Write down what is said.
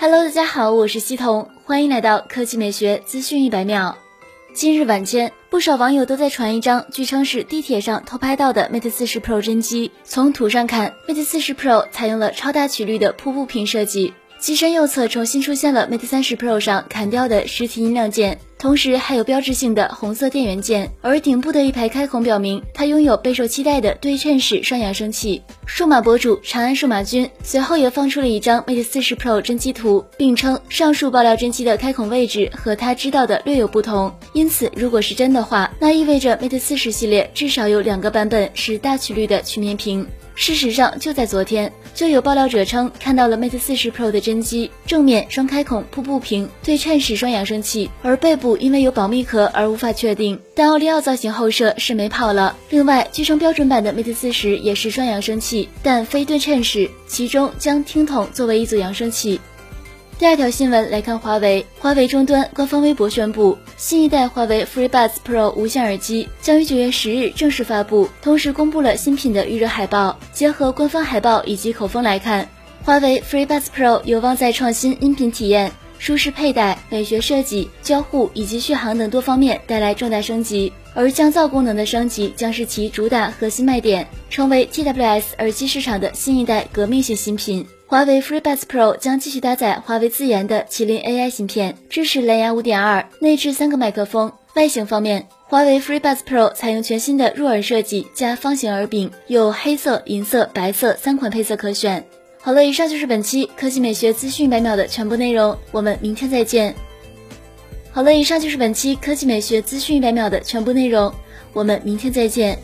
Hello，大家好，我是西彤，欢迎来到科技美学资讯一百秒。今日晚间，不少网友都在传一张据称是地铁上偷拍到的 Mate 四十 Pro 真机。从图上看，Mate 四十 Pro 采用了超大曲率的瀑布屏设计。机身右侧重新出现了 Mate 三十 Pro 上砍掉的实体音量键，同时还有标志性的红色电源键。而顶部的一排开孔表明，它拥有备受期待的对称式双扬声器。数码博主长安数码君随后也放出了一张 Mate 40 Pro 真机图，并称上述爆料真机的开孔位置和他知道的略有不同。因此，如果是真的话，那意味着 Mate 40系列至少有两个版本是大曲率的曲面屏。事实上，就在昨天，就有爆料者称看到了 Mate 40 Pro 的真机，正面双开孔瀑布屏，对称式双扬声器，而背部因为有保密壳而无法确定。但奥利奥造型后摄是没跑了。另外，据称标准版的 Mate 40也是双扬声器，但非对称式，其中将听筒作为一组扬声器。第二条新闻来看，华为华为终端官方微博宣布，新一代华为 FreeBuds Pro 无线耳机将于九月十日正式发布，同时公布了新品的预热海报。结合官方海报以及口风来看，华为 FreeBuds Pro 有望在创新音频体验、舒适佩戴、美学设计、交互以及续航等多方面带来重大升级，而降噪功能的升级将是其主打核心卖点，成为 TWS 耳机市场的新一代革命性新品。华为 FreeBuds Pro 将继续搭载华为自研的麒麟 AI 芯片，支持蓝牙5.2，内置三个麦克风。外形方面，华为 FreeBuds Pro 采用全新的入耳设计加方形耳柄，有黑色、银色、白色三款配色可选。好了，以上就是本期科技美学资讯百秒的全部内容，我们明天再见。好了，以上就是本期科技美学资讯百秒的全部内容，我们明天再见。